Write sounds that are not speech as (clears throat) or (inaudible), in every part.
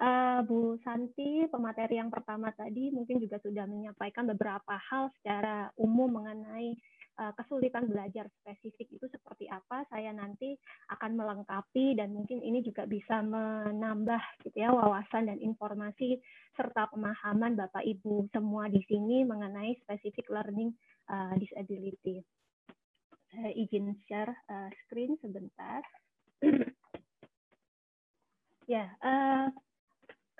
uh, Bu Santi, pemateri yang pertama tadi mungkin juga sudah menyampaikan beberapa hal secara umum mengenai uh, kesulitan belajar spesifik itu seperti apa. Saya nanti akan melengkapi dan mungkin ini juga bisa menambah gitu ya wawasan dan informasi serta pemahaman Bapak Ibu semua di sini mengenai specific learning uh, disability. Saya izin share uh, screen sebentar. (clears throat) ya, uh,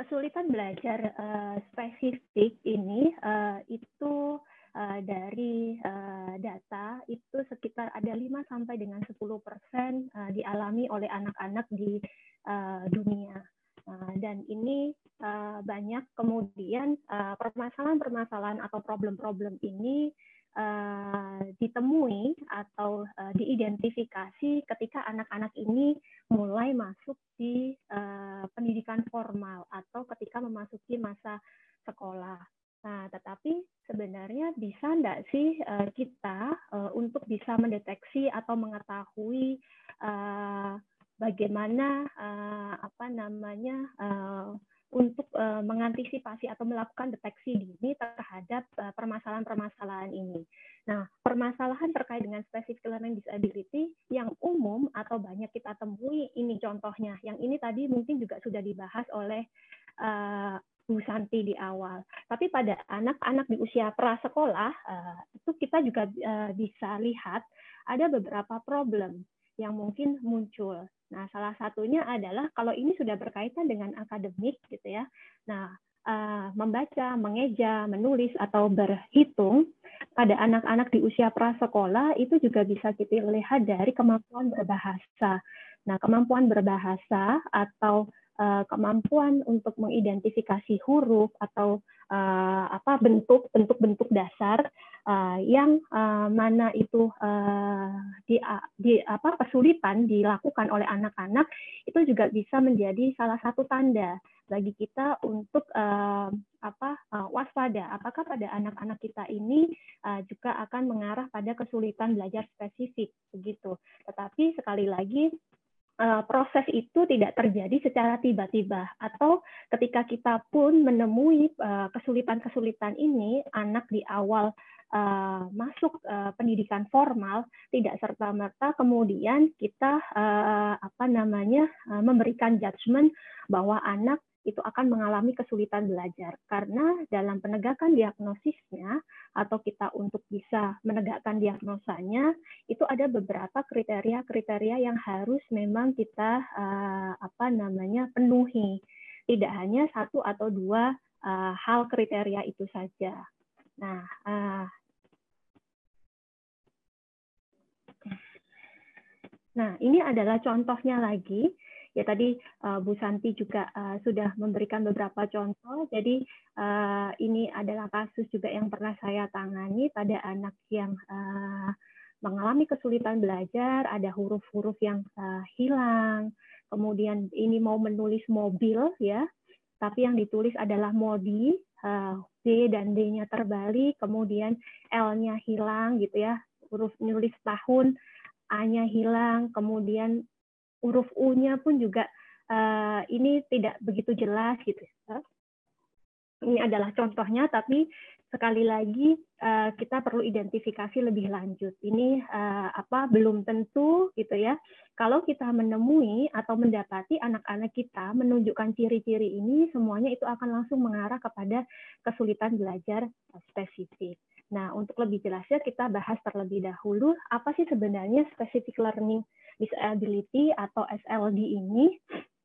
kesulitan belajar uh, spesifik ini uh, itu uh, dari uh, data itu sekitar ada 5 sampai dengan 10 persen uh, dialami oleh anak-anak di uh, dunia. Uh, dan ini uh, banyak kemudian permasalahan-permasalahan uh, atau problem-problem ini uh, ditemui atau uh, diidentifikasi ketika anak-anak ini mulai masuk di uh, pendidikan formal memasuki masa sekolah. Nah, tetapi sebenarnya bisa enggak sih uh, kita uh, untuk bisa mendeteksi atau mengetahui uh, bagaimana apa namanya untuk mengantisipasi atau melakukan deteksi dini terhadap permasalahan-permasalahan ini. Nah, permasalahan terkait dengan specific learning disability yang umum atau banyak kita temui ini contohnya. Yang ini tadi mungkin juga sudah dibahas oleh uh, Bu Santi di awal. Tapi pada anak-anak di usia prasekolah uh, itu kita juga uh, bisa lihat ada beberapa problem yang mungkin muncul. Nah, salah satunya adalah kalau ini sudah berkaitan dengan akademik gitu ya. Nah, uh, membaca, mengeja, menulis atau berhitung pada anak-anak di usia prasekolah itu juga bisa kita lihat dari kemampuan berbahasa. Nah, kemampuan berbahasa atau uh, kemampuan untuk mengidentifikasi huruf atau uh, apa bentuk bentuk-bentuk dasar uh, yang uh, mana itu uh, di, di apa kesulitan dilakukan oleh anak-anak itu juga bisa menjadi salah satu tanda bagi kita untuk uh, apa uh, waspada. Apakah pada anak-anak kita ini uh, juga akan mengarah pada kesulitan belajar spesifik begitu. Tetapi sekali lagi Eh, proses itu tidak terjadi secara tiba-tiba. Atau ketika kita pun menemui eh, kesulitan-kesulitan ini anak di awal uh, masuk pendidikan formal tidak serta merta kemudian kita apa namanya memberikan judgement bahwa anak itu akan mengalami kesulitan belajar. Karena dalam penegakan diagnosisnya atau kita untuk bisa menegakkan diagnosanya itu ada beberapa kriteria-kriteria yang harus memang kita uh, apa namanya penuhi. Tidak hanya satu atau dua uh, hal kriteria itu saja. Nah, uh, nah ini adalah contohnya lagi Ya tadi uh, Bu Santi juga uh, sudah memberikan beberapa contoh. Jadi uh, ini adalah kasus juga yang pernah saya tangani pada anak yang uh, mengalami kesulitan belajar, ada huruf-huruf yang uh, hilang. Kemudian ini mau menulis mobil ya, tapi yang ditulis adalah modi, uh, B dan D-nya terbalik, kemudian L-nya hilang gitu ya, huruf nulis tahun, A-nya hilang, kemudian huruf U-nya pun juga uh, ini tidak begitu jelas gitu. Ya. Ini adalah contohnya, tapi sekali lagi uh, kita perlu identifikasi lebih lanjut. Ini uh, apa belum tentu gitu ya. Kalau kita menemui atau mendapati anak-anak kita menunjukkan ciri-ciri ini, semuanya itu akan langsung mengarah kepada kesulitan belajar spesifik. Nah, untuk lebih jelasnya kita bahas terlebih dahulu apa sih sebenarnya specific learning disability atau SLD ini.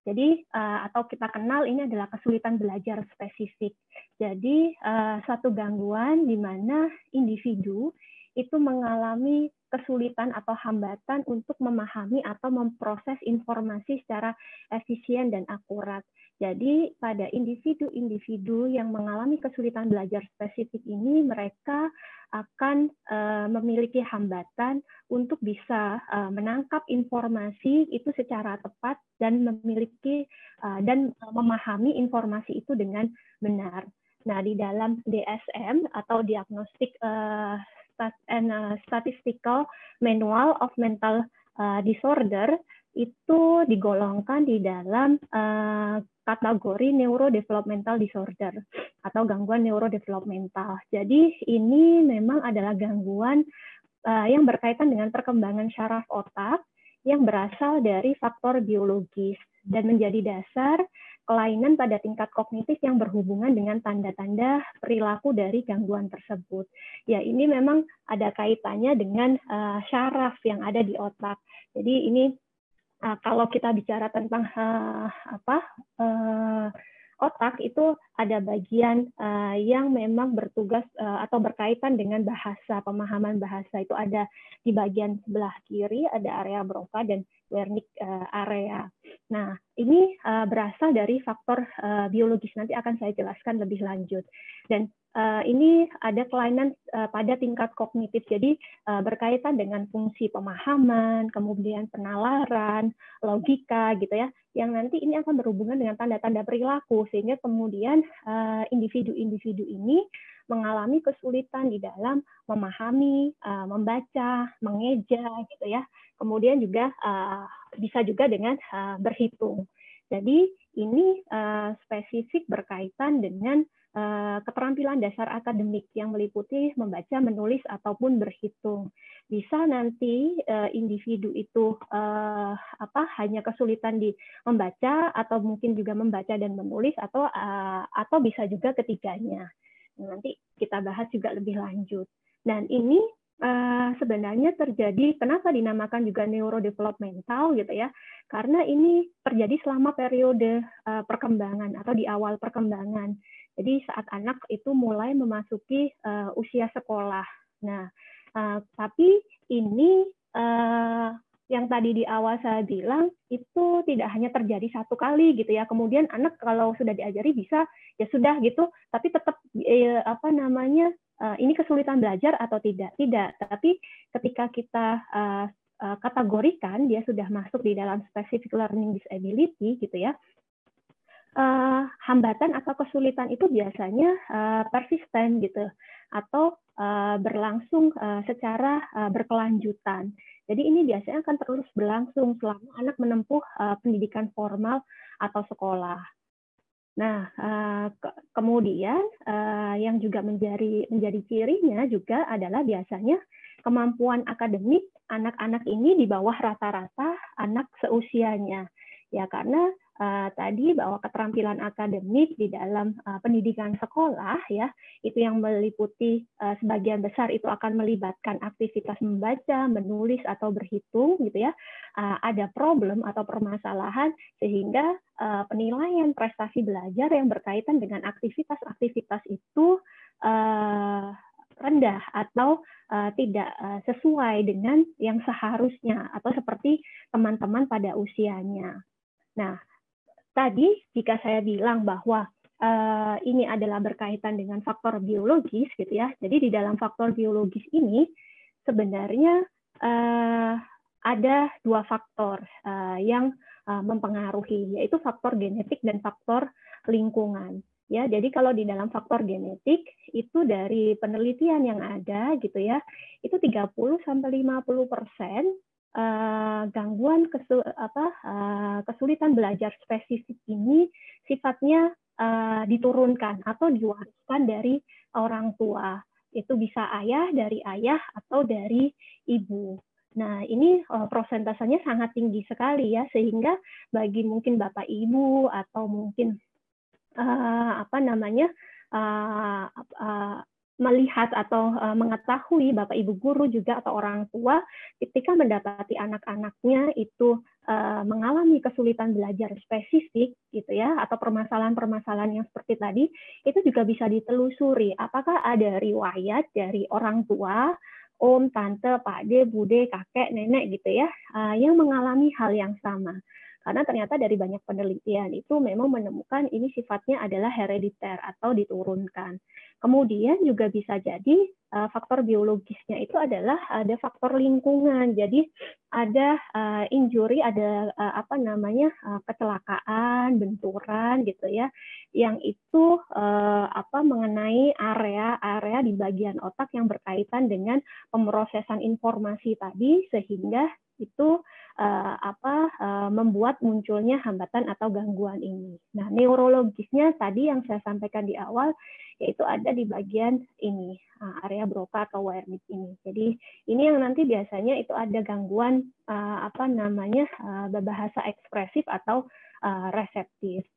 Jadi uh, atau kita kenal ini adalah kesulitan belajar spesifik. Jadi uh, suatu gangguan di mana individu itu mengalami kesulitan atau hambatan untuk memahami atau memproses informasi secara efisien dan akurat. Jadi pada individu-individu yang mengalami kesulitan belajar spesifik ini, mereka akan uh, memiliki hambatan untuk bisa uh, menangkap informasi itu secara tepat dan memiliki uh, dan memahami informasi itu dengan benar. Nah, di dalam DSM atau Diagnostic uh, and Statistical Manual of Mental uh, Disorder itu digolongkan di dalam uh, kategori neurodevelopmental disorder atau gangguan neurodevelopmental. Jadi ini memang adalah gangguan uh, yang berkaitan dengan perkembangan syaraf otak yang berasal dari faktor biologis dan menjadi dasar kelainan pada tingkat kognitif yang berhubungan dengan tanda-tanda perilaku dari gangguan tersebut. Ya, ini memang ada kaitannya dengan uh, syaraf yang ada di otak. Jadi ini uh, kalau kita bicara tentang uh, apa uh, otak itu ada bagian uh, yang memang bertugas uh, atau berkaitan dengan bahasa, pemahaman bahasa itu ada di bagian sebelah kiri ada area Broca dan Wernicke uh, area. Nah, ini uh, berasal dari faktor uh, biologis nanti akan saya jelaskan lebih lanjut. Dan uh, ini ada kelainan uh, pada tingkat kognitif, jadi uh, berkaitan dengan fungsi pemahaman, kemudian penalaran, logika, gitu ya, yang nanti ini akan berhubungan dengan tanda-tanda perilaku, sehingga kemudian individu-individu ini mengalami kesulitan di dalam memahami, uh, membaca, mengeja, gitu ya. Kemudian juga uh, bisa juga dengan uh, berhitung. Jadi ini uh, spesifik berkaitan dengan keterampilan dasar akademik yang meliputi membaca, menulis ataupun berhitung. Bisa nanti uh, individu itu uh, apa hanya kesulitan di membaca atau mungkin juga membaca dan menulis atau atau bisa juga ketiganya. Nanti kita bahas juga lebih lanjut. Dan ini sebenarnya terjadi kenapa dinamakan juga neurodevelopmental gitu ya karena ini terjadi selama periode perkembangan atau di awal perkembangan jadi saat anak itu mulai memasuki uh, usia sekolah. Nah, uh, tapi ini uh, yang tadi di awal saya bilang itu tidak hanya terjadi satu kali gitu ya. Kemudian anak kalau sudah diajari bisa ya sudah gitu, tapi tetap eh, apa namanya uh, ini kesulitan belajar atau tidak? Tidak. Tapi ketika kita uh, kategorikan dia sudah masuk di dalam specific learning disability gitu ya uh, hambatan atau kesulitan itu biasanya uh, persisten gitu atau uh, berlangsung uh, secara uh, berkelanjutan. Jadi ini biasanya akan terus berlangsung selama anak menempuh uh, pendidikan formal atau sekolah. Nah, uh, ke kemudian uh, yang juga menjadi menjadi cirinya juga adalah biasanya kemampuan akademik anak-anak ini di bawah rata-rata anak seusianya. Ya, karena uh, tadi bahwa keterampilan akademik di dalam uh, pendidikan sekolah ya itu yang meliputi uh, sebagian besar itu akan melibatkan aktivitas membaca, menulis atau berhitung gitu ya. Uh, ada problem atau permasalahan sehingga uh, penilaian prestasi belajar yang berkaitan dengan aktivitas-aktivitas itu uh, rendah atau uh, tidak uh, sesuai dengan yang seharusnya atau seperti teman-teman pada usianya. Nah, tadi jika saya bilang bahwa uh, ini adalah berkaitan dengan faktor biologis gitu ya. Jadi di dalam faktor biologis ini sebenarnya uh, ada dua faktor uh, yang uh, mempengaruhi yaitu faktor genetik dan faktor lingkungan. Ya, jadi kalau di dalam faktor genetik itu dari penelitian yang ada gitu ya, itu 30 sampai 50 persen uh, gangguan kesu, apa, uh, kesulitan belajar spesifik ini sifatnya uh, diturunkan atau diwariskan dari orang tua. Itu bisa ayah dari ayah atau dari ibu. Nah, ini uh, prosentasenya sangat tinggi sekali ya, sehingga bagi mungkin bapak ibu atau mungkin uh, apa namanya uh, uh, melihat atau uh, mengetahui Bapak Ibu guru juga atau orang tua ketika mendapati anak-anaknya itu uh, mengalami kesulitan belajar spesifik gitu ya atau permasalahan-permasalahan yang seperti tadi itu juga bisa ditelusuri apakah ada riwayat dari orang tua om, tante, pakde, bude, kakek, nenek gitu ya uh, yang mengalami hal yang sama. Karena ternyata dari banyak penelitian itu memang menemukan ini sifatnya adalah herediter atau diturunkan. Kemudian juga bisa jadi uh, faktor biologisnya itu adalah ada faktor lingkungan. Jadi ada uh, injury, ada uh, apa namanya kecelakaan, benturan gitu ya, yang itu apa mengenai area-area di bagian otak yang berkaitan dengan pemrosesan informasi tadi sehingga itu uh, apa uh, membuat munculnya hambatan atau gangguan ini. Nah, neurologisnya tadi yang saya sampaikan di awal yaitu ada di bagian ini uh, area broca atau Wernicke ini. Jadi ini yang nanti biasanya itu ada gangguan uh, apa namanya uh, bahasa ekspresif atau uh, reseptif.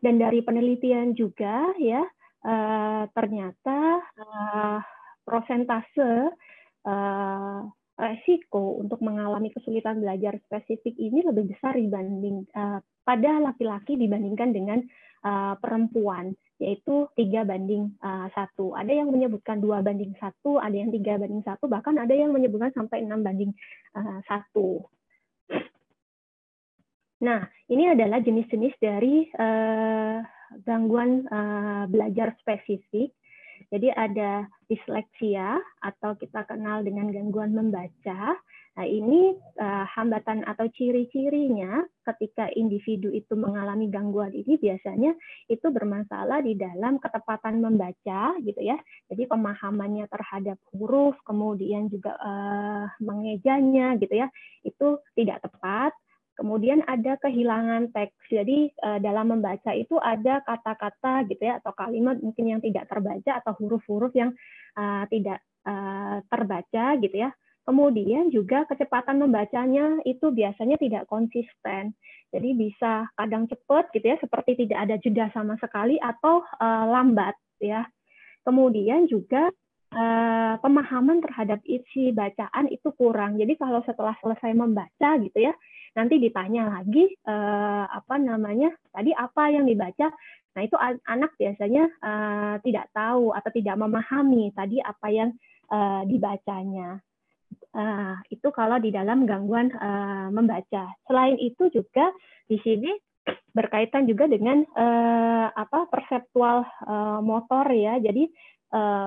Dan dari penelitian juga ya uh, ternyata uh, prosentase uh, resiko untuk mengalami kesulitan belajar spesifik ini lebih besar dibanding uh, pada laki-laki dibandingkan dengan uh, perempuan yaitu tiga banding satu. Uh, ada yang menyebutkan dua banding satu, ada yang tiga banding satu, bahkan ada yang menyebutkan sampai enam banding satu. Nah, ini adalah jenis-jenis dari gangguan belajar spesifik jadi ada disleksia atau kita kenal dengan gangguan membaca. Nah, ini uh, hambatan atau ciri-cirinya ketika individu itu mengalami gangguan ini biasanya itu bermasalah di dalam ketepatan membaca gitu ya. Jadi pemahamannya terhadap huruf, kemudian juga uh, mengejanya gitu ya, itu tidak tepat Kemudian ada kehilangan teks. Jadi uh, dalam membaca itu ada kata-kata gitu ya atau kalimat mungkin yang tidak terbaca atau huruf-huruf yang uh, tidak uh, terbaca gitu ya. Kemudian juga kecepatan membacanya itu biasanya tidak konsisten. Jadi bisa kadang cepat gitu ya seperti tidak ada jeda sama sekali atau uh, lambat ya. Kemudian juga uh, pemahaman terhadap isi bacaan itu kurang. Jadi kalau setelah selesai membaca gitu ya, nanti ditanya lagi uh, apa namanya tadi apa yang dibaca? Nah itu anak biasanya uh, tidak tahu atau tidak memahami tadi apa yang uh, dibacanya. Uh, itu kalau di dalam gangguan uh, membaca. Selain itu juga di sini berkaitan juga dengan uh, apa perseptual uh, motor ya. Jadi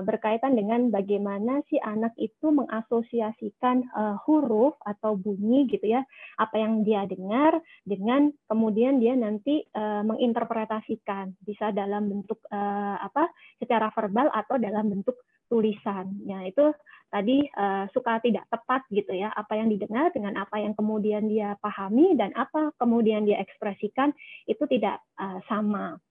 berkaitan dengan bagaimana si anak itu mengasosiasikan uh, huruf atau bunyi gitu ya apa yang dia dengar dengan kemudian dia nanti uh, menginterpretasikan bisa dalam bentuk uh, apa secara verbal atau dalam bentuk tulisan. Nah, itu tadi uh, suka tidak tepat gitu ya, apa yang didengar dengan apa yang kemudian dia pahami dan apa kemudian dia ekspresikan itu tidak uh, sama.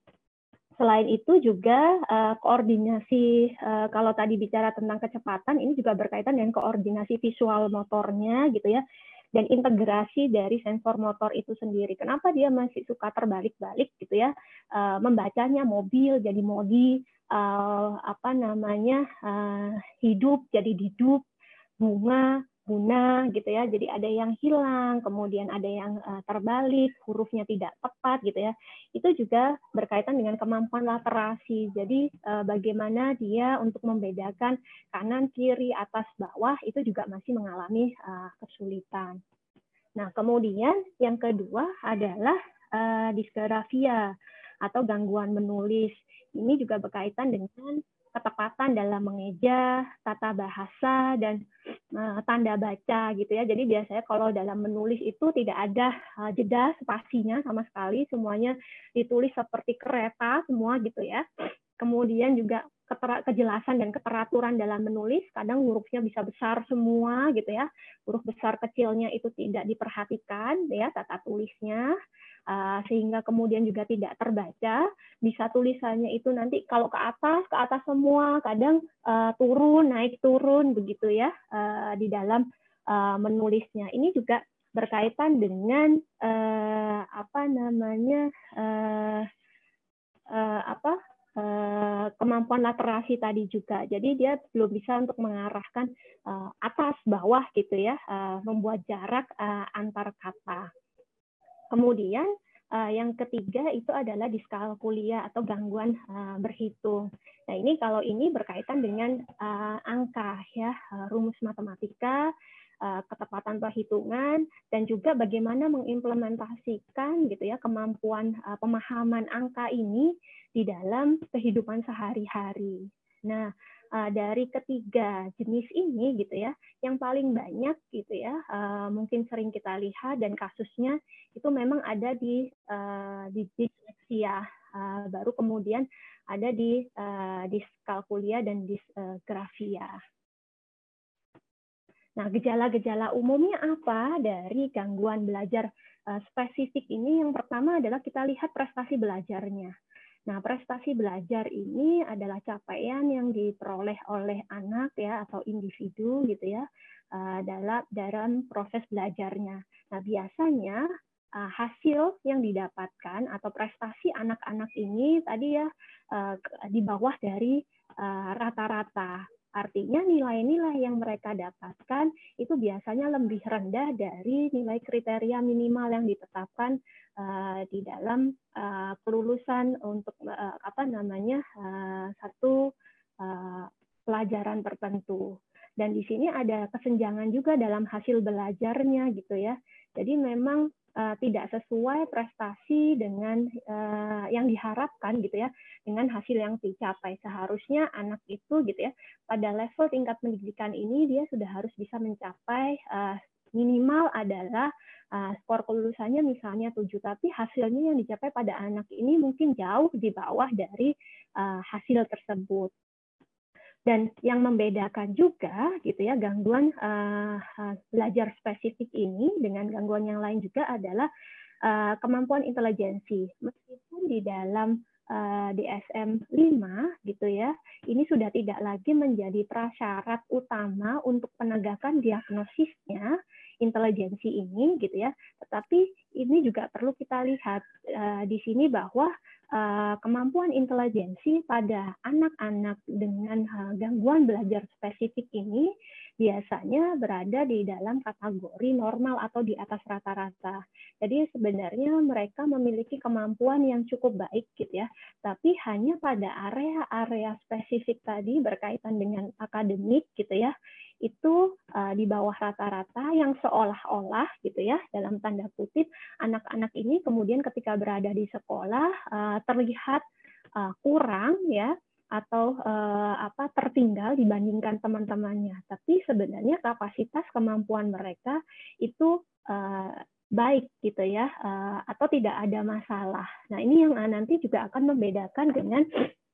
Selain itu juga uh, koordinasi uh, kalau tadi bicara tentang kecepatan ini juga berkaitan dengan koordinasi visual motornya gitu ya dan integrasi dari sensor motor itu sendiri. Kenapa dia masih suka terbalik-balik gitu ya? Uh, membacanya mobil jadi modi, uh, apa namanya uh, hidup jadi hidup, bunga guna gitu ya. Jadi ada yang hilang, kemudian ada yang uh, terbalik, hurufnya tidak tepat gitu ya. Itu juga berkaitan dengan kemampuan laterasi. Jadi uh, bagaimana dia untuk membedakan kanan, kiri, atas, bawah itu juga masih mengalami uh, kesulitan. Nah, kemudian yang kedua adalah uh, disgrafia atau gangguan menulis. Ini juga berkaitan dengan ketepatan dalam mengeja, tata bahasa, dan uh, tanda baca gitu ya. Jadi biasanya kalau dalam menulis itu tidak ada uh, jeda spasinya sama sekali, semuanya ditulis seperti kereta semua gitu ya. Kemudian juga kejelasan dan keteraturan dalam menulis, kadang hurufnya bisa besar semua gitu ya. Huruf besar kecilnya itu tidak diperhatikan ya tata tulisnya. Uh, sehingga kemudian juga tidak terbaca. Bisa tulisannya itu nanti kalau ke atas, ke atas semua, kadang uh, turun, naik turun begitu ya uh, di dalam uh, menulisnya. Ini juga berkaitan dengan uh, apa namanya uh, uh, apa uh, kemampuan laterasi tadi juga. Jadi dia belum bisa untuk mengarahkan uh, atas bawah gitu ya, uh, membuat jarak uh, antar kata. Kemudian uh, yang ketiga itu adalah diskalkulia atau gangguan uh, berhitung. Nah ini kalau ini berkaitan dengan uh, angka ya rumus matematika, ketepatan perhitungan dan juga bagaimana mengimplementasikan gitu ya kemampuan uh, pemahaman angka ini di dalam kehidupan sehari-hari. Nah uh, dari ketiga jenis ini gitu ya, yang paling banyak gitu ya, uh, mungkin sering kita lihat dan kasusnya itu memang ada di uh, di disleksia, uh, baru kemudian ada di uh, diskalkulia dan disgrafia. Nah, gejala-gejala umumnya apa dari gangguan belajar uh, spesifik ini? Yang pertama adalah kita lihat prestasi belajarnya. Nah, prestasi belajar ini adalah capaian yang diperoleh oleh anak ya atau individu gitu ya uh, dalam dalam proses belajarnya. Nah, biasanya uh, hasil yang didapatkan atau prestasi anak-anak ini tadi ya uh, di bawah dari rata-rata. Artinya nilai-nilai yang mereka dapatkan itu biasanya lebih rendah dari nilai kriteria minimal yang ditetapkan uh, di dalam uh, kelulusan untuk uh, apa namanya uh, satu uh, pelajaran tertentu. Dan di sini ada kesenjangan juga dalam hasil belajarnya gitu ya. Jadi memang uh, tidak sesuai prestasi dengan uh, yang diharapkan gitu ya dengan hasil yang dicapai seharusnya anak itu gitu ya pada level tingkat pendidikan ini dia sudah harus bisa mencapai uh, minimal adalah uh, skor kelulusannya misalnya 7 tapi hasilnya yang dicapai pada anak ini mungkin jauh di bawah dari uh, hasil tersebut dan yang membedakan juga gitu ya gangguan uh, belajar spesifik ini dengan gangguan yang lain juga adalah uh, kemampuan intelijensi. Meskipun di dalam DSM 5 gitu ya, ini sudah tidak lagi menjadi prasyarat utama untuk penegakan diagnosisnya intelijensi ini gitu ya. Tetapi ini juga perlu kita lihat uh, di sini bahwa Eh, kemampuan intelijensi pada anak-anak dengan eh, gangguan belajar spesifik ini biasanya berada di dalam kategori normal atau di atas rata-rata. Jadi sebenarnya mereka memiliki kemampuan yang cukup baik gitu ya, tapi hanya pada area-area spesifik tadi berkaitan dengan akademik gitu ya, itu uh, di bawah rata-rata yang seolah-olah gitu ya dalam tanda kutip anak-anak ini kemudian ketika berada di sekolah uh, terlihat uh, kurang ya atau uh, apa tertinggal dibandingkan teman-temannya tapi sebenarnya kapasitas kemampuan mereka itu uh, baik gitu ya atau tidak ada masalah. Nah, ini yang nanti juga akan membedakan dengan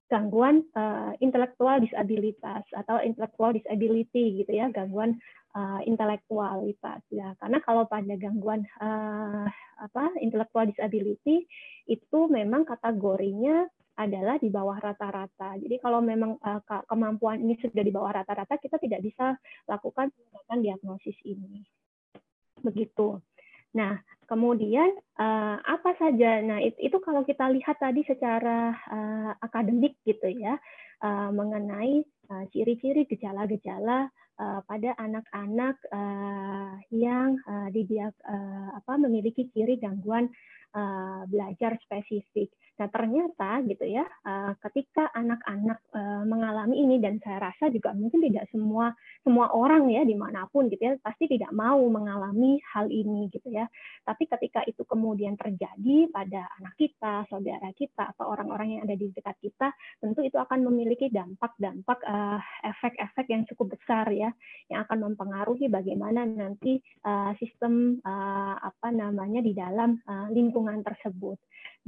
gangguan uh, intelektual disabilitas atau intellectual disability gitu ya gangguan uh, intelektualitas ya karena kalau pada gangguan uh, apa intellectual disability itu memang kategorinya adalah di bawah rata-rata. Jadi kalau memang uh, kemampuan ini sudah di bawah rata-rata, kita tidak bisa lakukan diagnosis ini. Begitu. Nah, kemudian uh, apa saja? Nah, itu, itu kalau kita lihat tadi secara uh, akademik gitu ya, uh, mengenai ciri-ciri uh, gejala-gejala uh, pada anak-anak uh, yang uh, didiag, uh, apa, memiliki ciri gangguan uh, belajar spesifik. Nah ternyata gitu ya, uh, ketika anak-anak uh, mengalami ini dan saya rasa juga mungkin tidak semua semua orang ya di mana pun gitu ya pasti tidak mau mengalami hal ini gitu ya. Tapi ketika itu kemudian terjadi pada anak kita, saudara kita atau orang-orang yang ada di dekat kita, tentu itu akan memiliki dampak-dampak efek-efek yang cukup besar ya, yang akan mempengaruhi bagaimana nanti sistem apa namanya di dalam lingkungan tersebut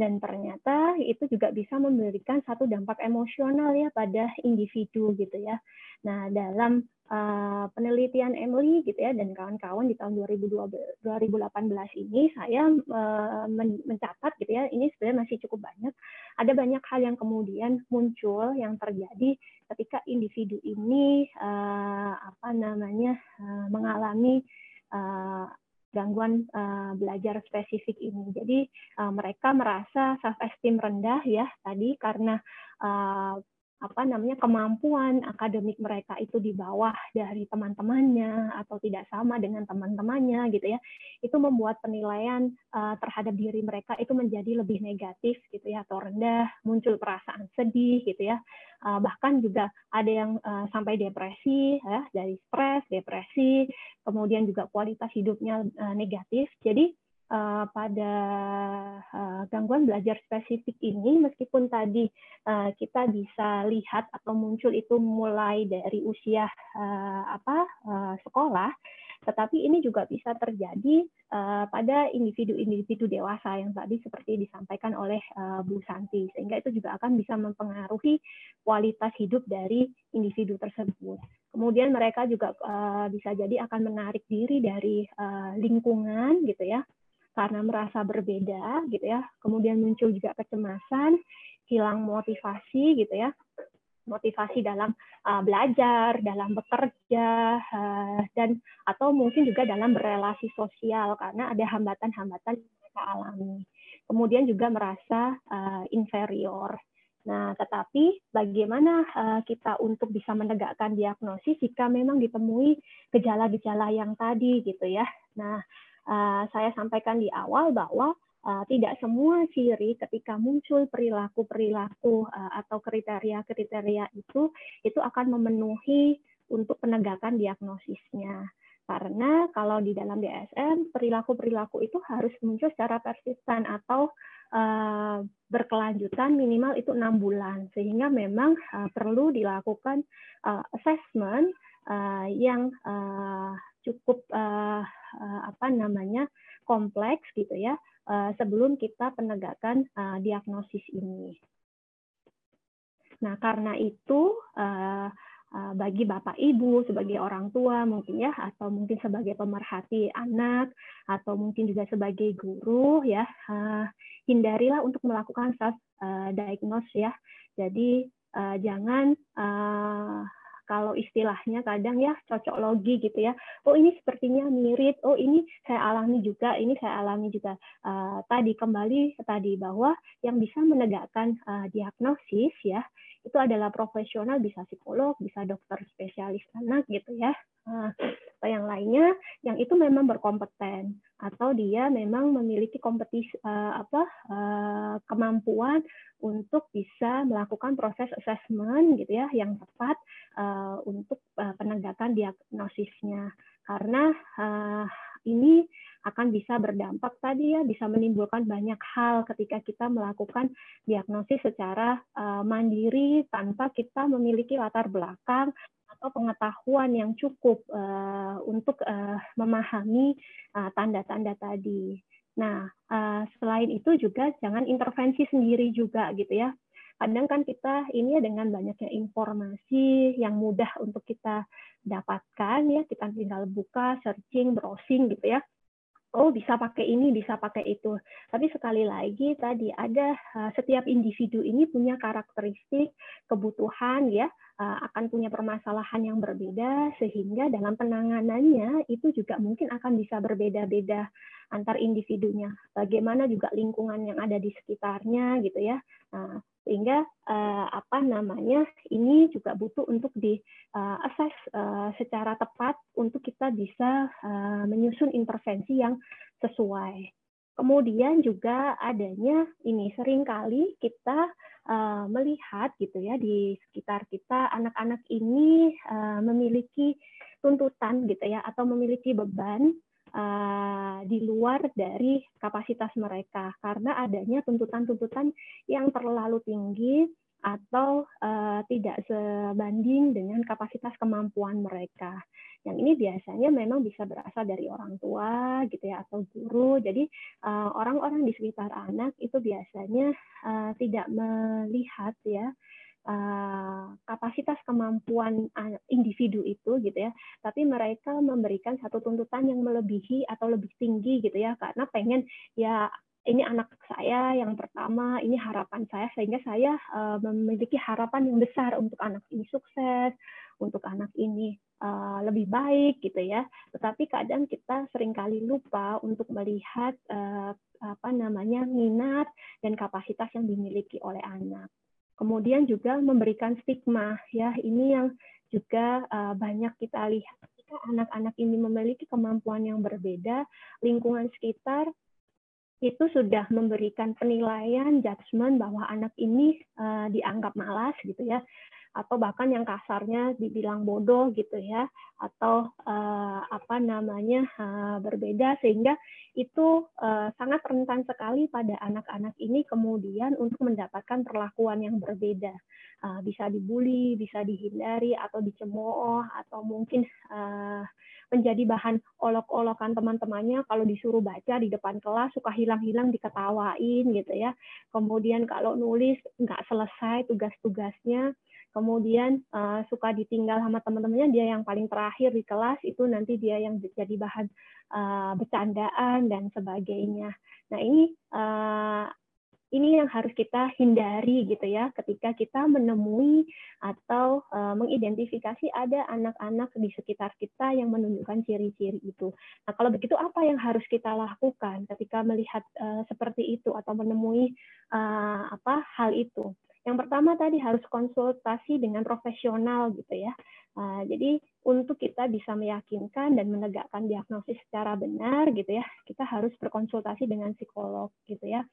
dan ternyata itu juga bisa memberikan satu dampak emosional ya pada individu gitu ya. Nah, dalam uh, penelitian Emily gitu ya dan kawan-kawan di tahun 2012, 2018 ini saya uh, mencatat gitu ya, ini sebenarnya masih cukup banyak. Ada banyak hal yang kemudian muncul yang terjadi ketika individu ini uh, apa namanya uh, mengalami gangguan uh, belajar spesifik ini. Jadi uh, mereka merasa self esteem rendah ya tadi karena uh, apa namanya kemampuan akademik mereka itu di bawah dari teman-temannya atau tidak sama dengan teman-temannya gitu ya. Itu membuat penilaian uh, terhadap diri mereka itu menjadi lebih negatif gitu ya atau rendah muncul perasaan sedih gitu ya. Uh, bahkan juga ada yang uh, sampai depresi ya dari stres depresi kemudian juga kualitas hidupnya uh, negatif. Jadi uh, pada uh, gangguan belajar spesifik ini, meskipun tadi uh, kita bisa lihat atau muncul itu mulai dari usia uh, apa uh, sekolah, tetapi ini juga bisa terjadi uh, pada individu-individu dewasa yang tadi seperti disampaikan oleh uh, Bu Santi, sehingga itu juga akan bisa mempengaruhi kualitas hidup dari individu tersebut. Kemudian mereka juga uh, bisa jadi akan menarik diri dari uh, lingkungan gitu ya, karena merasa berbeda gitu ya. Kemudian muncul juga kecemasan, hilang motivasi gitu ya motivasi dalam uh, belajar, dalam bekerja, uh, dan atau mungkin juga dalam berrelasi sosial karena ada hambatan-hambatan yang mereka alami. Kemudian juga merasa uh, inferior. Nah, tetapi bagaimana uh, kita untuk bisa menegakkan diagnosis jika memang ditemui gejala-gejala yang tadi gitu ya. Nah, uh, saya sampaikan di awal bahwa uh, tidak semua ciri ketika muncul perilaku-perilaku uh, atau kriteria-kriteria itu itu akan memenuhi untuk penegakan diagnosisnya. Karena kalau di dalam DSM perilaku-perilaku itu harus muncul secara persisten atau uh, berkelanjutan minimal itu enam bulan sehingga memang uh, perlu dilakukan uh, assessment uh, yang uh, cukup uh, uh, apa namanya kompleks gitu ya uh, sebelum kita penegakan uh, diagnosis ini. Nah karena itu uh, bagi bapak ibu sebagai orang tua mungkin ya atau mungkin sebagai pemerhati anak atau mungkin juga sebagai guru ya hindarilah untuk melakukan self uh, diagnose ya. Jadi jangan kalau istilahnya kadang ya cocok logi gitu ya. Oh ini sepertinya mirip, oh ini saya alami juga, ini saya alami juga. Uh, tadi kembali tadi bahwa yang bisa menegakkan uh, diagnosis ya itu adalah profesional bisa psikolog, bisa dokter spesialis anak gitu ya. Nah, atau yang lainnya yang itu memang berkompeten atau dia memang memiliki kompetisi uh, apa uh, kemampuan untuk bisa melakukan proses assessment gitu ya yang tepat uh, untuk penegakan diagnosisnya karena ini akan bisa berdampak tadi ya bisa menimbulkan banyak hal ketika kita melakukan diagnosis secara uh, mandiri tanpa kita memiliki latar belakang atau pengetahuan yang cukup uh, untuk uh, memahami tanda-tanda uh, tadi. Nah, uh, selain itu juga jangan intervensi sendiri juga gitu ya. Kadang kan kita ini ya dengan banyaknya informasi yang mudah untuk kita dapatkan ya, kita tinggal buka, searching, browsing gitu ya oh bisa pakai ini, bisa pakai itu. Tapi sekali lagi tadi ada uh, setiap individu ini punya karakteristik, kebutuhan ya, uh, akan punya permasalahan yang berbeda sehingga dalam penanganannya itu juga mungkin akan bisa berbeda-beda antar individunya. Bagaimana juga lingkungan yang ada di sekitarnya gitu ya. Nah, sehingga uh, apa namanya ini juga butuh untuk di uh, assess uh, secara tepat untuk kita bisa uh, menyusun intervensi yang sesuai. Kemudian juga adanya ini sering kali kita uh, melihat gitu ya di sekitar kita anak-anak ini uh, memiliki tuntutan gitu ya atau memiliki beban uh, di luar dari kapasitas mereka karena adanya tuntutan-tuntutan yang terlalu tinggi atau uh, tidak sebanding dengan kapasitas kemampuan mereka. Yang ini biasanya memang bisa berasal dari orang tua gitu ya atau guru. Jadi orang-orang uh, di sekitar anak itu biasanya uh, tidak melihat ya Eh, kapasitas kemampuan individu itu gitu ya, tapi mereka memberikan satu tuntutan yang melebihi atau lebih tinggi gitu ya, karena pengen ya ini anak saya yang pertama, ini harapan saya sehingga saya uh, memiliki harapan yang besar untuk anak ini sukses, untuk anak ini lebih baik gitu ya. Tetapi kadang kita sering kali lupa untuk melihat apa namanya minat dan kapasitas yang dimiliki oleh anak. Kemudian juga memberikan stigma ya. Ini yang juga uh, banyak kita lihat. Jika anak-anak ini memiliki kemampuan yang berbeda, lingkungan sekitar itu sudah memberikan penilaian judgement bahwa anak ini uh, dianggap malas gitu ya atau bahkan yang kasarnya dibilang bodoh gitu ya atau uh, apa namanya uh, berbeda sehingga itu uh, sangat rentan sekali pada anak-anak ini kemudian untuk mendapatkan perlakuan yang berbeda. Uh, bisa dibully bisa dihindari atau dicemooh atau mungkin uh, menjadi bahan olok-olokan teman-temannya. Kalau disuruh baca di depan kelas suka hilang-hilang diketawain gitu ya. Kemudian kalau nulis nggak selesai tugas-tugasnya kemudian uh, suka ditinggal sama teman-temannya dia yang paling terakhir di kelas itu nanti dia yang jadi bahan uh, bercandaan dan sebagainya. Nah ini uh, ini yang harus kita hindari gitu ya ketika kita menemui atau uh, mengidentifikasi ada anak-anak di sekitar kita yang menunjukkan ciri-ciri itu. Nah, kalau begitu apa yang harus kita lakukan ketika melihat uh, seperti itu atau menemui uh, apa hal itu? Yang pertama tadi harus konsultasi dengan profesional gitu ya. Uh, jadi untuk kita bisa meyakinkan dan menegakkan diagnosis secara benar gitu ya, kita harus berkonsultasi dengan psikolog gitu ya.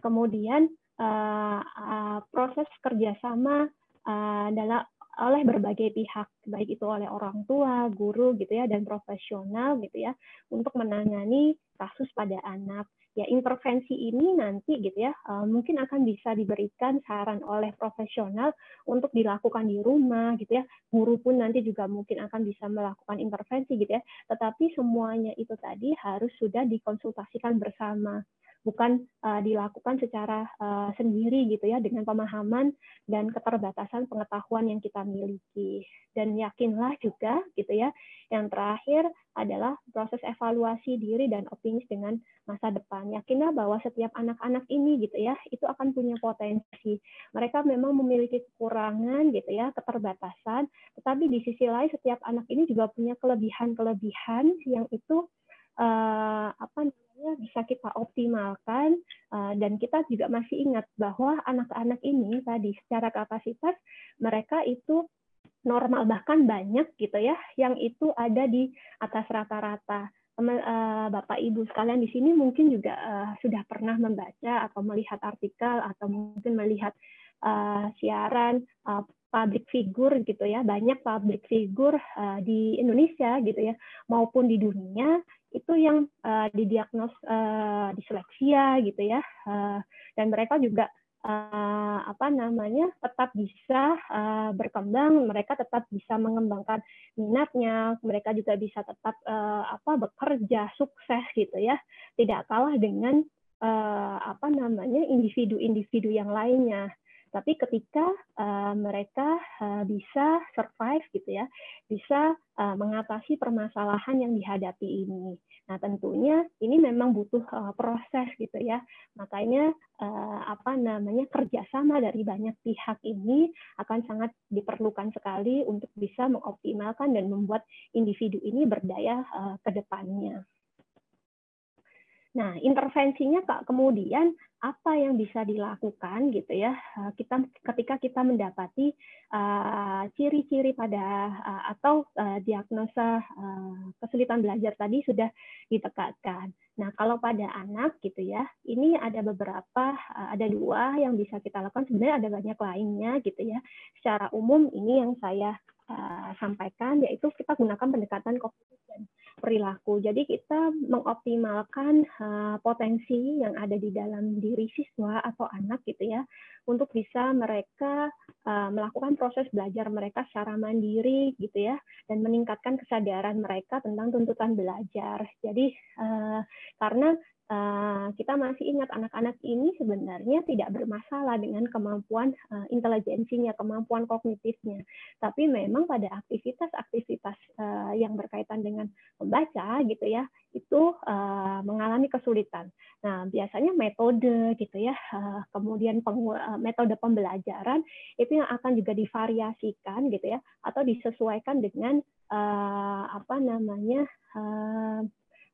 Kemudian uh, uh, proses kerjasama adalah oleh berbagai pihak, baik itu oleh orang tua, guru gitu ya, dan profesional gitu ya, untuk menangani kasus pada anak ya intervensi ini nanti gitu ya uh, mungkin akan bisa diberikan saran oleh profesional untuk dilakukan di rumah gitu ya. Guru pun nanti juga mungkin akan bisa melakukan intervensi gitu ya. Tetapi semuanya itu tadi harus sudah dikonsultasikan bersama bukan uh, dilakukan secara uh, sendiri gitu ya dengan pemahaman dan keterbatasan pengetahuan yang kita miliki. Dan yakinlah juga gitu ya yang terakhir adalah proses evaluasi diri dan optimis dengan masa depan. Yakinlah bahwa setiap anak-anak ini gitu ya itu akan punya potensi. Mereka memang memiliki kekurangan gitu ya keterbatasan tetapi di sisi lain setiap anak ini juga punya kelebihan-kelebihan yang itu uh, apa namanya bisa kita optimalkan uh, dan kita juga masih ingat bahwa anak-anak ini tadi secara kapasitas mereka itu normal bahkan banyak gitu ya yang itu ada di atas rata-rata. Uh, Bapak Ibu sekalian di sini mungkin juga uh, sudah pernah membaca atau melihat artikel atau mungkin melihat uh, siaran uh, public figure gitu ya banyak public figure uh, di Indonesia gitu ya maupun di dunia itu yang uh, didiagnos uh, disleksia gitu ya uh, dan mereka juga uh, apa namanya tetap bisa uh, berkembang mereka tetap bisa mengembangkan minatnya mereka juga bisa tetap uh, apa bekerja sukses gitu ya. Tidak kalah dengan uh, apa namanya individu-individu yang lainnya tapi ketika uh, mereka uh, bisa survive gitu ya, bisa uh, mengatasi permasalahan yang dihadapi ini. Nah, tentunya ini memang butuh uh, proses gitu ya. Makanya uh, apa namanya kerjasama dari banyak pihak ini akan sangat diperlukan sekali untuk bisa mengoptimalkan dan membuat individu ini berdaya uh, ke depannya. Nah, intervensinya Kak kemudian apa yang bisa dilakukan gitu ya eh, kita ketika kita mendapati eh, ciri-ciri uh, pada uh, atau uh, diagnosa uh, kesulitan belajar tadi sudah ditekatkan. Nah, kalau pada anak gitu ya, ini ada beberapa uh, ada dua yang bisa kita lakukan. Sebenarnya ada banyak lainnya gitu ya. Secara umum ini yang saya uh, sampaikan yaitu kita gunakan pendekatan kognitif perilaku. Jadi kita mengoptimalkan uh, potensi yang ada di dalam diri siswa atau anak gitu ya untuk bisa mereka uh, melakukan proses belajar mereka secara mandiri gitu ya dan meningkatkan kesadaran mereka tentang tuntutan belajar. Jadi uh, karena Eh, kita masih ingat anak-anak ini sebenarnya tidak bermasalah dengan kemampuan uh, intelijensinya, kemampuan kognitifnya. Tapi memang pada aktivitas-aktivitas uh, yang berkaitan dengan membaca gitu ya, itu uh, mengalami kesulitan. Nah, biasanya metode gitu ya, uh, kemudian uh, metode pembelajaran itu yang akan juga divariasikan gitu ya, atau disesuaikan dengan uh, apa namanya uh,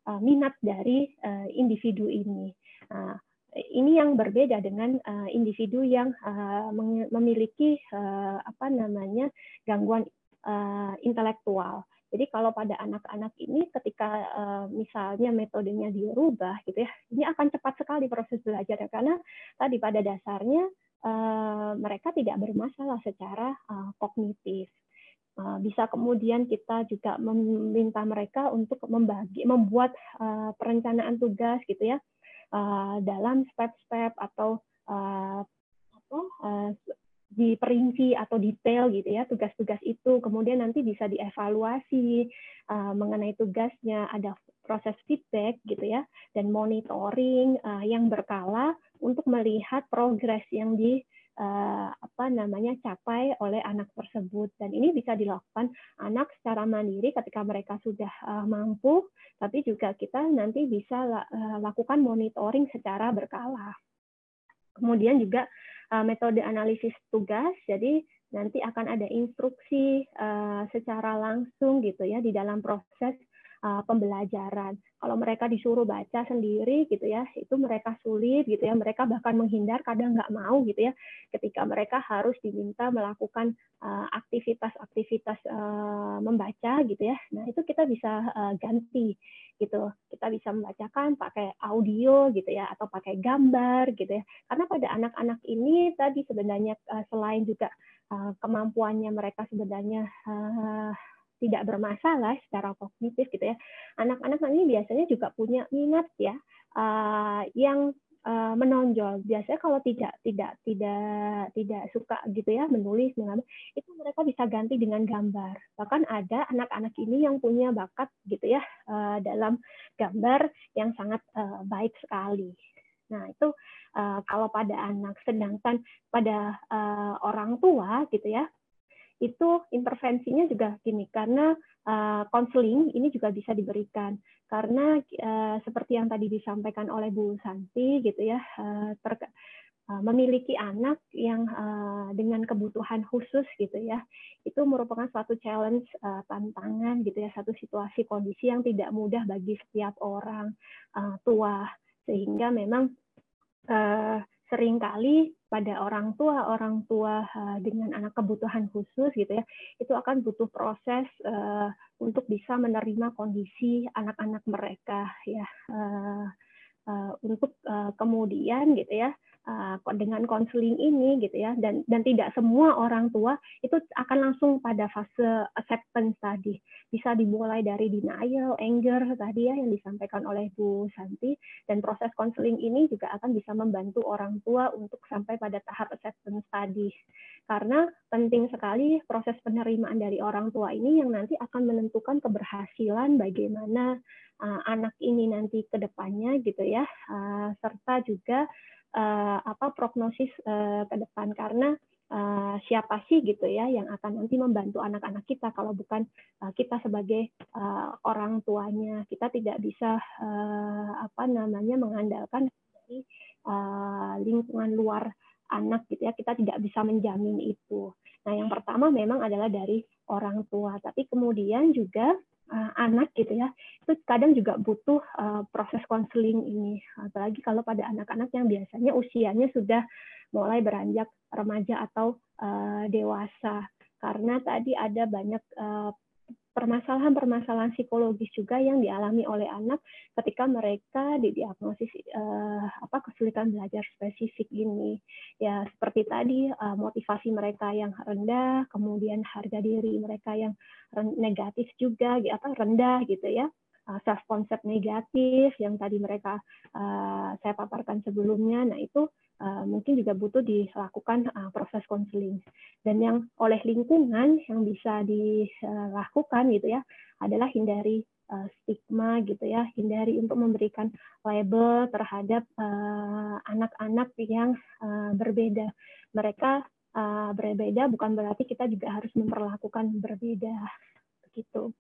uh, minat dari uh, individu ini. Uh, ini yang berbeda dengan uh, individu yang uh, memiliki uh, apa namanya gangguan uh, intelektual. Jadi kalau pada anak-anak ini ketika uh, misalnya metodenya dirubah gitu ya, ini akan cepat sekali proses belajar ya karena tadi pada dasarnya uh, mereka tidak bermasalah secara uh, kognitif. Eh, bisa kemudian kita juga meminta mereka untuk membagi membuat uh, perencanaan tugas gitu ya. Uh, dalam step-step atau uh, apa diperinci atau detail gitu ya tugas-tugas itu. Kemudian nanti bisa dievaluasi mengenai tugasnya. Ada proses feedback gitu ya dan monitoring yang berkala untuk melihat progres yang di uh, apa namanya capai oleh anak tersebut. Dan ini bisa dilakukan anak secara mandiri ketika mereka sudah uh, mampu tapi juga kita nanti bisa uh, lakukan monitoring secara berkala. Kemudian juga uh, metode analisis tugas jadi nanti akan ada instruksi uh, secara langsung gitu ya di dalam proses uh, pembelajaran. Kalau mereka disuruh baca sendiri gitu ya, itu mereka sulit gitu ya. Mereka bahkan menghindar, kadang nggak mau gitu ya. Ketika mereka harus diminta melakukan uh, aktivitas-aktivitas uh, membaca gitu ya. Nah itu kita bisa uh, ganti gitu. Kita bisa membacakan pakai audio gitu ya, atau pakai gambar gitu ya. Karena pada anak-anak ini tadi sebenarnya uh, selain juga uh, kemampuannya mereka sebenarnya uh, tidak bermasalah secara kognitif gitu ya. Anak-anak ini biasanya juga punya minat ya uh, yang uh, menonjol. Biasanya kalau tidak tidak tidak tidak suka gitu ya menulis menggambar, itu mereka bisa ganti dengan gambar. Bahkan ada anak-anak ini yang punya bakat gitu ya uh, dalam gambar yang sangat uh, baik sekali. Nah, itu uh, kalau pada anak, sedangkan pada uh, orang tua gitu ya, itu intervensinya juga gini karena konseling uh, ini juga bisa diberikan. Karena uh, seperti yang tadi disampaikan oleh Bu Santi gitu ya uh, ter, uh, memiliki anak yang uh, dengan kebutuhan khusus gitu ya itu merupakan suatu challenge uh, tantangan gitu ya satu situasi kondisi yang tidak mudah bagi setiap orang uh, tua. Sehingga memang uh, sering kali pada orang tua orang tua uh, dengan anak kebutuhan khusus gitu ya itu akan butuh proses uh, untuk bisa menerima kondisi anak-anak mereka ya uh, uh, untuk uh, kemudian gitu ya uh, dengan konseling ini gitu ya. Dan dan tidak semua orang tua itu akan langsung pada fase acceptance tadi. Bisa dimulai dari denial anger tadi ya yang disampaikan oleh Bu Santi. Dan proses konseling ini juga akan bisa membantu orang tua untuk sampai pada tahap acceptance tadi. Karena penting sekali proses penerimaan dari orang tua ini yang nanti akan menentukan keberhasilan bagaimana uh, anak ini nanti ke depannya gitu ya. Uh, serta juga uh, apa prognosis uh, ke depan. Karena uh, siapa sih gitu ya yang akan nanti membantu anak-anak kita kalau bukan uh, kita sebagai uh, orang tuanya. Kita tidak bisa uh, apa namanya mengandalkan dari uh, lingkungan luar anak gitu ya. Kita tidak bisa menjamin itu. Nah yang pertama memang adalah dari orang tua. Tapi kemudian juga uh, anak gitu ya itu kadang juga butuh uh, proses konseling ini. Apalagi kalau pada anak-anak yang biasanya usianya sudah mulai beranjak remaja atau uh, dewasa. Karena tadi ada banyak uh, permasalahan-permasalahan psikologis juga yang dialami oleh anak ketika mereka didiagnosis uh, apa kesulitan belajar spesifik ini ya seperti tadi uh, motivasi mereka yang rendah kemudian harga diri mereka yang negatif juga apa rendah gitu ya self concept negatif yang tadi mereka uh, saya paparkan sebelumnya nah itu uh, mungkin juga butuh dilakukan proses konseling. Dan yang oleh lingkungan yang bisa dilakukan gitu ya adalah hindari stigma gitu ya, hindari untuk memberikan label terhadap anak-anak yang berbeda. Mereka berbeda bukan berarti kita juga harus memperlakukan berbeda begitu.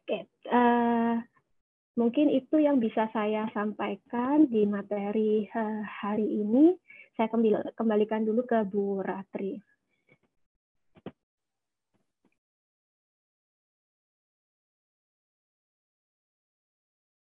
Oke, uh, Mungkin itu yang bisa saya sampaikan di materi uh, hari ini. Saya kembalikan dulu ke Bu Ratri.